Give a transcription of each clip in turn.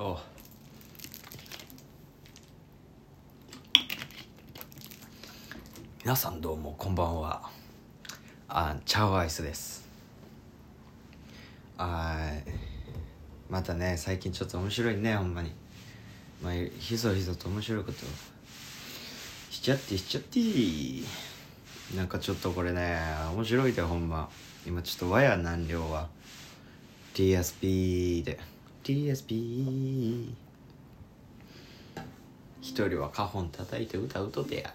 おう。皆さんどうもこんばんは。あチャオアイスです。あまたね最近ちょっと面白いねほんまに。まあひそひそと面白いこと。しちゃってしちゃって。なんかちょっとこれね面白いでほんま。今ちょっとワヤ難量は。TSP で。TSP 一人はカホン叩いて歌うとてや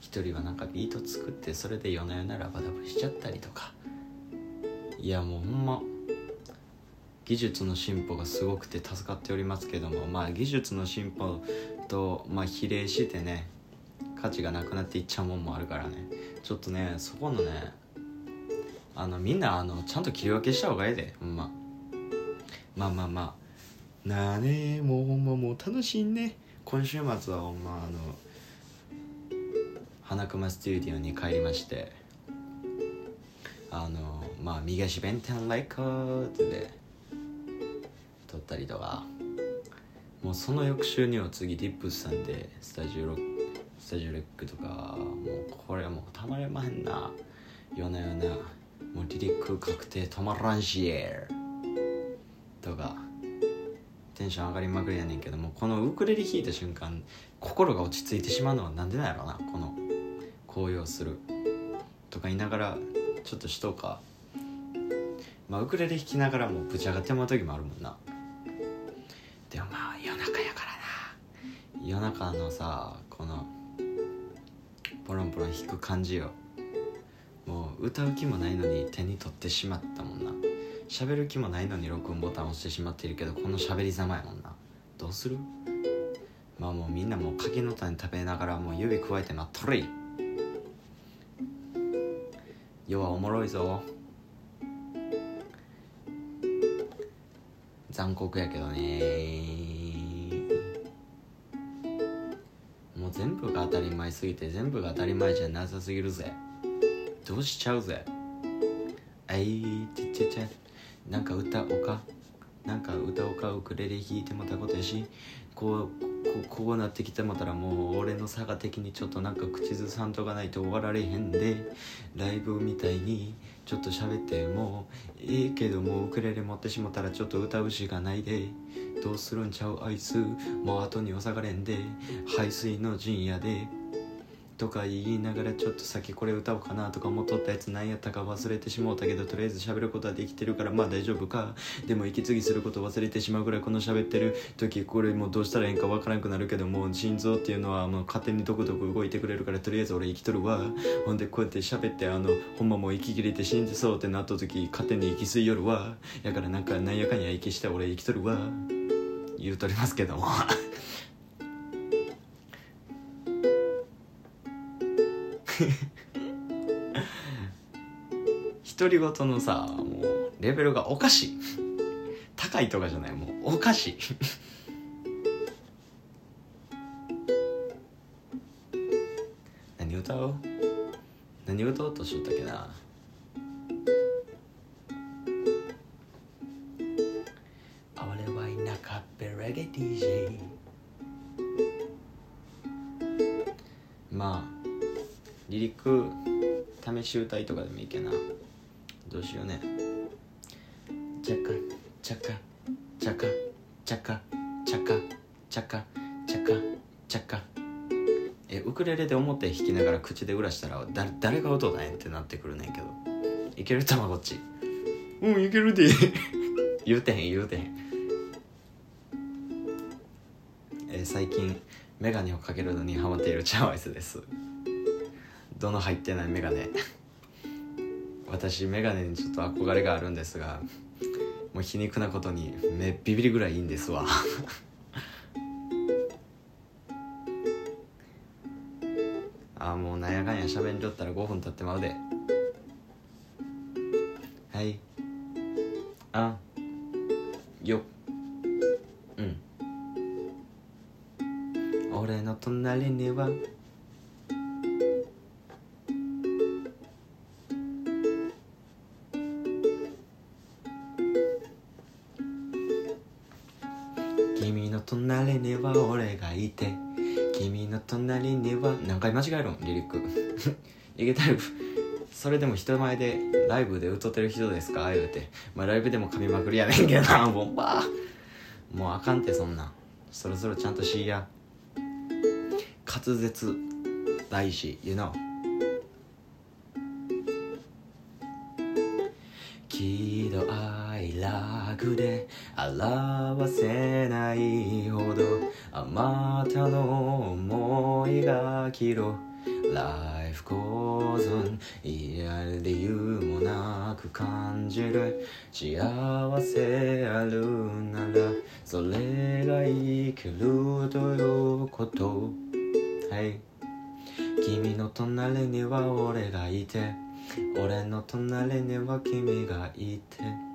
一人はなんかビート作ってそれで夜な夜なラバダブしちゃったりとか。いやもうほんま。技術の進歩がすごくて助かっておりますけどもまあ技術の進歩と、まあ、比例してね価値がなくなっていっちゃうもんもあるからね。ちょっとねそこのねあのみんなあのちゃんと切り分けした方がええでほんま。まあまあまあ。なあねもうほんまもう楽しいね。今週末はほんまあの花熊スタジオに帰りまして。あのまあ「右足弁天レコード」で撮ったりとか。もうその翌週には次ディップスさんでスタジオロックスタジオレックとかもうこれはもうたまれまへんな。夜な夜なもうリリック確定止まらんしエとかテンション上がりまくりやねんけどもこのウクレレ弾いた瞬間心が落ち着いてしまうのはなんでなんやろなこの高揚する。とか言いながらちょっとしとうか。まあウクレレ弾きながらもぶち上がってもらう時もあるもんな。でもまあ夜中やからな。夜中のさこのポロンポロン弾く感じよ。もう歌う気もないのに手に取ってしまったもんな。喋る気もないのに録音ボタン押してしまっているけどこの喋りざまやもんな。どうする？まあもうみんなもう柿の種食べながらもう指くわえて待っとれい世はおもろいぞ。残酷やけどね。もう全部が当たり前すぎて全部が当たり前じゃなさすぎるぜ。どうしちゃうぜ。あいちっちゃちゃなんか歌おかなんか歌おかウクレレ弾いてもたことやしこうこうなってきてもたらもう俺の差が的にちょっとなんか口ずさんとかないと終わられへんでライブみたいにちょっと喋ってもええけどもウクレレ持ってしもたらちょっと歌うしかないでどうするんちゃうアイスもう後に収がれんで排水の陣やで。とか言いながらちょっと先これ歌おうかなとか思っとったやつ何やったか忘れてしもうたけどとりあえず喋ることはできてるからまあ大丈夫か。でも息継ぎすること忘れてしまうぐらいこの喋ってる時これもうどうしたらええんかわからなくなるけどもう心臓っていうのはもう勝手にドクドク動いてくれるからとりあえず俺生きとるわ。ほんでこうやって喋ってあのほんまもう息切れて死んでそうってなった時勝手に息吸いよるわ。やからなんかなんやかんや息して俺生きとるわ。言うとりますけども。独り言のさもうレベルがおかしい。高いとかじゃない。もうおかしい。何歌おう？何歌おうとしとったっけな？リリック試し歌いとかでもいいけな。どうしようね。チャカチャカチャカチャカチャカチャカチャカチャカ。えウクレレで表弾きながら口でうらしたらだ誰が音だねんってなってくるねんけど。いける？たまごっち。うんいけるで。言うてへん言うてへん。え最近メガネをかけるのにハマっているチャワイスですどの入ってないメガネ。私メガネにちょっと憧れがあるんですがもう皮肉なことに目ビビりぐらいいいんですわ。あもうなんやかんや喋んじょったら5分経ってまうで。はい。あ。よ。うん。俺の隣には君の隣には俺がいて君の隣には何回間違えるんリリック。いけたるそれでも人前でライブで歌ってる人ですか？言うて。まあライブでも噛みまくりやねんけどなボンバーもうあかんってそんなそろそろちゃんとしい。や滑舌大事 you know 楽で表せないほどあまたの思いがきろ Life goes on 嫌理由もなく感じる。幸せあるならそれが生きるということ。はい。君の隣には俺がいて俺の隣には君がいて。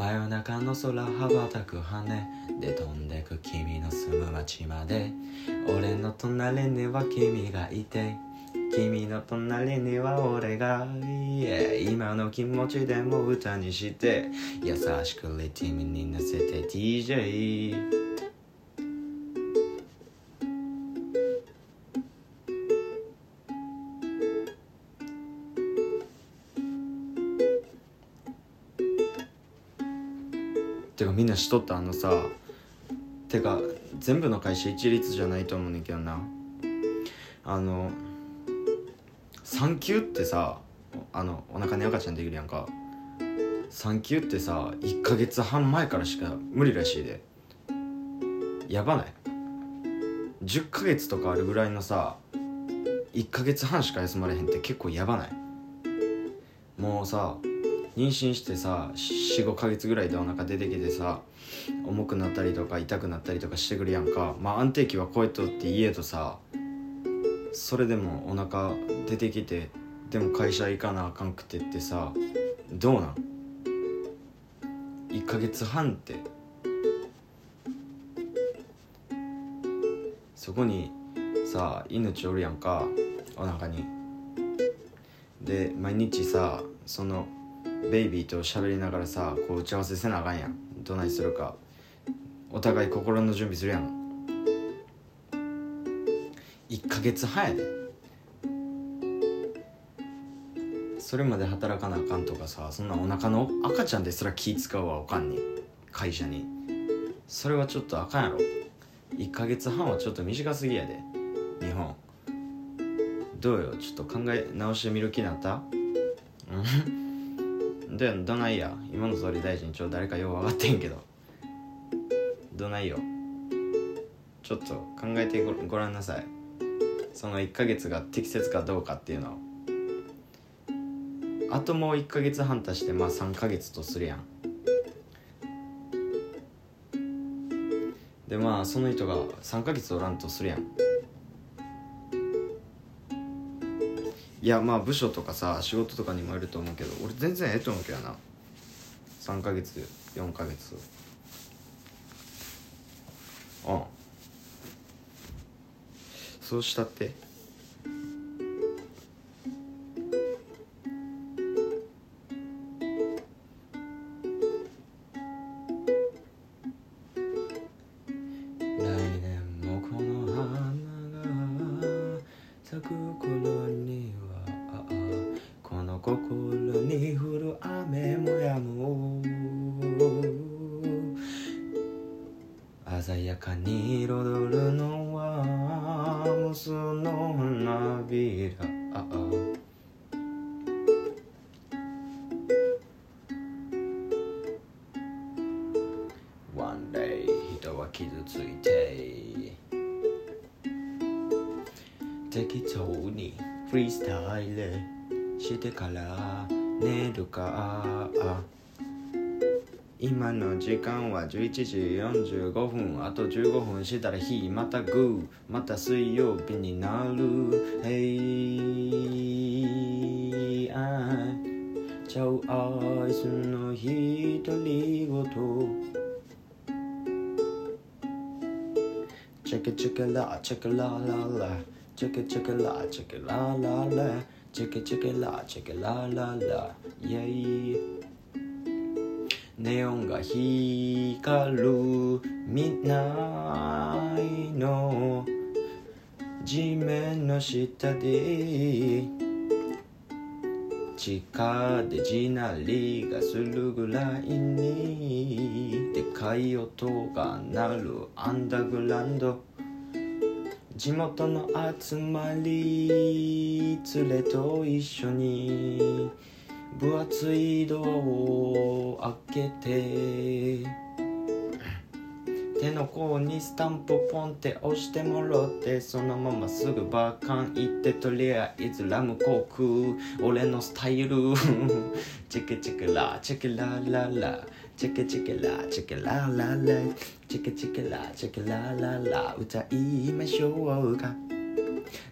真夜中の空羽ばたく羽で飛んでく君の住む街まで。俺の隣には君がいて君の隣には俺がいて。今の気持ちでも歌にして優しくリティムに乗せて DJ みんなしとったあのさてか全部の会社一律じゃないと思うねんけどな。あの産休ってさあのお腹に赤ちゃんできるやんか。産休ってさ1ヶ月半前からしか無理らしいで。やばない？10ヶ月とかあるぐらいのさ1ヶ月半しか休まれへんって結構やばない？もうさ妊娠してさ45ヶ月ぐらいでお腹出てきてさ重くなったりとか痛くなったりとかしてくるやんか。まあ安定期は超えとって言えとさそれでもお腹出てきてでも会社行かなあかんくてってさどうなん？1ヶ月半って。そこにさ命おるやんかお腹に。で毎日さそのベイビーと喋りながらさこう打ち合わせせなあかんやん。どないするか。お互い心の準備するやん。1ヶ月半やで。それまで働かなあかんとかさそんなお腹の赤ちゃんですら気使うわおかんに。会社に。それはちょっとあかんやろ。1ヶ月半はちょっと短すぎやで。日本。どうよ？ちょっと考え直してみる気になった？うん？どどないや。今の総理大臣ちょ誰かよう分かってんけど。どないよ。ちょっと考えてごごらんなさい。その1ヶ月が適切かどうかっていうのを。あともう1ヶ月半足してまあ3ヶ月とするやん。でまあその人が3ヶ月おらんとするやん。いやまあ部署とかさ仕事とかにもよると思うけど俺全然ええと思うけどな。3ヶ月4ヶ月。うん。そうしたって？来年もこの花が咲く頃には心に降る雨もやむ鮮やかに彩るのは無数の花びら。してから寝るか今の時間は11時45分あと15分したら日またグーまた水曜日になる。Hey I ちゃうアイスの独り言チェケチェケラチェケラララ。チェケチェケラチェケラララ。チェケチェケラチェケラララ。イェイ。ネオンが光る。未来の。地面の下で。地下で地鳴りがするぐらいに。でかい音が鳴る。アンダーグラウンド。地元の集まり連れと一緒に分厚いドアを開けて手の甲にスタンプポンって押してもろってそのまますぐバーカン行ってとりあえずラムコーク俺のスタイル。チェケチェケラチェケラララ。チェケチェケラチェケラララ。チェケチェケラチェケラララ。歌いましょうか。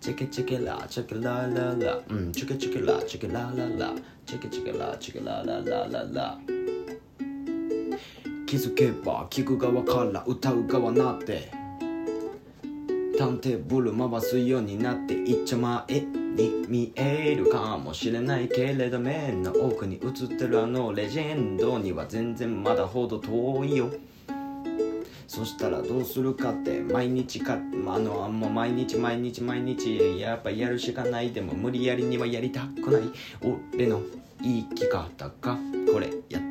チェケチェケラチェケラララ。うんチェケチェケラチェケラララ。チェケチェケラチェケララララ。ラ気づけば聞く側から歌う側なって。ターンテーブル回すようになって一丁前に見えるかもしれないけれど面の奥に映ってるあのレジェンドには全然まだほど遠いよ。そしたらどうするかって毎日かあのもう毎日毎日毎日やっぱやるしかない。でも無理やりにはやりたくない。俺の言い聞かたか？これやっ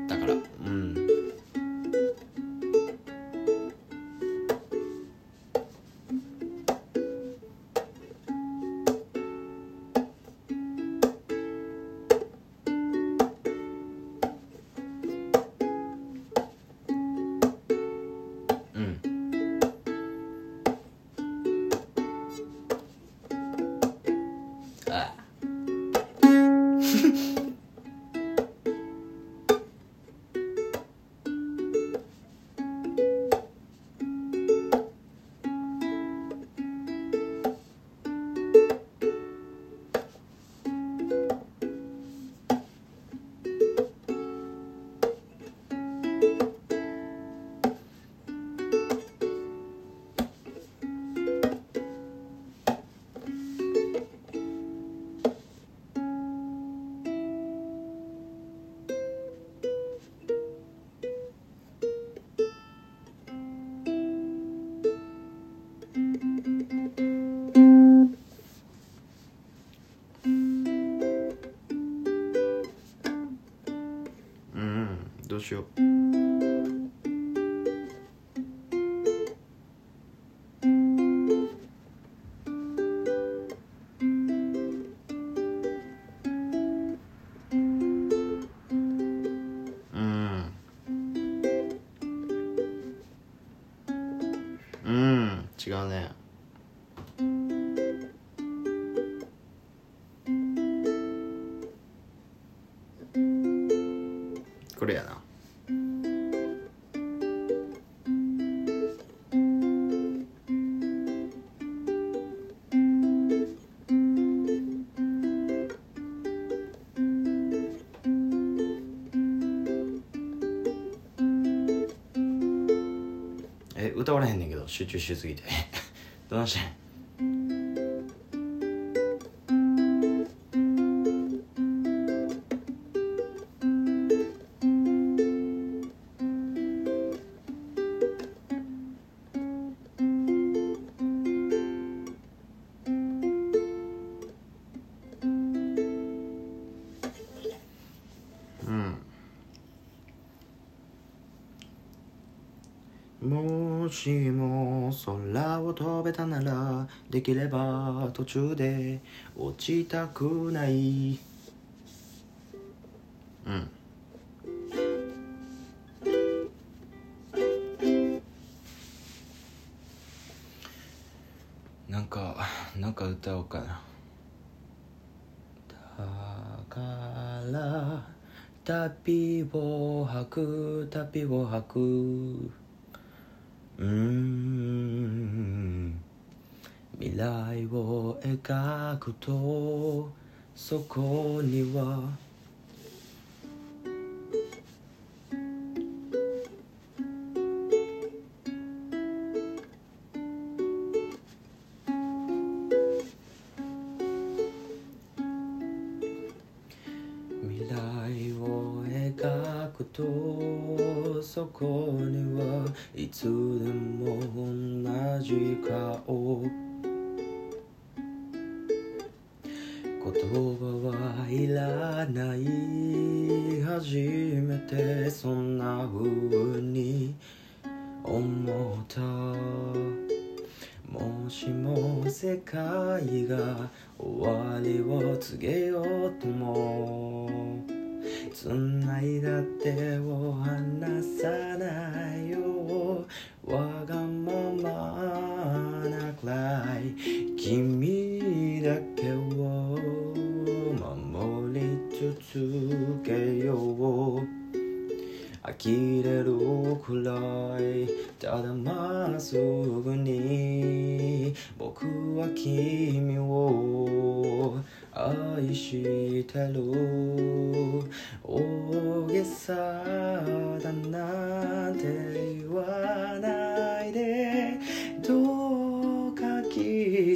うわれへんねんけど集中しすぎて。どないしてん？もうもしも空を飛べたならできれば途中で落ちたくない。うん。なんかなんか歌おうかな。だから旅を吐く旅を吐く。うん。未来を描くとそこにはくとそこにはいつでも同じ顔。言葉はいらない初めてそんな風に思った。もしも世界が終わりを告げようとも。繋いだ手を離さないよわがままなくらい君だけを守り続けよう。呆れるくらいただまっすぐに僕は君を愛してる。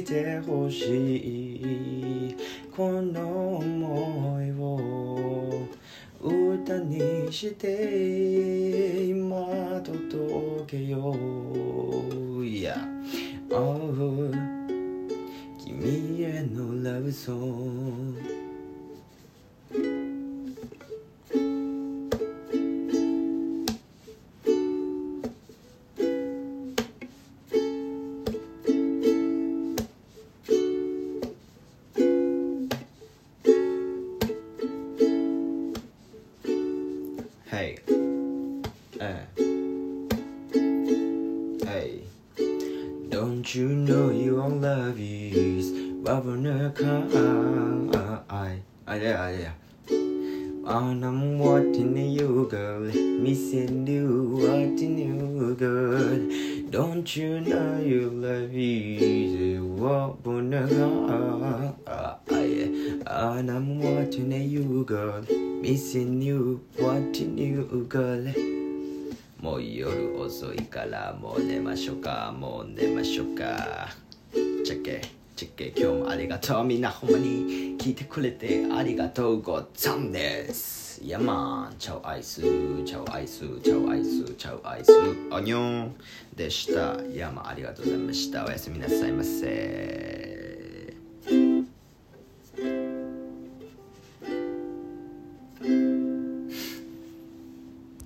てほしいこの想いを歌にして今届けよう。いや、oh 君へのラブソング Don't you know your love is? Babana I I yeah I yeah. Ah, and I'm watching you girl Missing you watching you girl Don't you know your love is? Babana I And I'm watching you girl Missing you watching you girl もう夜遅いからもう寝ましょうか。もう寝ましょうか。チェッケチェッケ今日もありがとう。みんなほんまに聞いてくれてありがとう。ござんです。いやまんチャオアイス。チャオアイス。チャオアイス。チャオアイス。アニョン。でした。いやまあありがとうございました。おやすみなさいませ。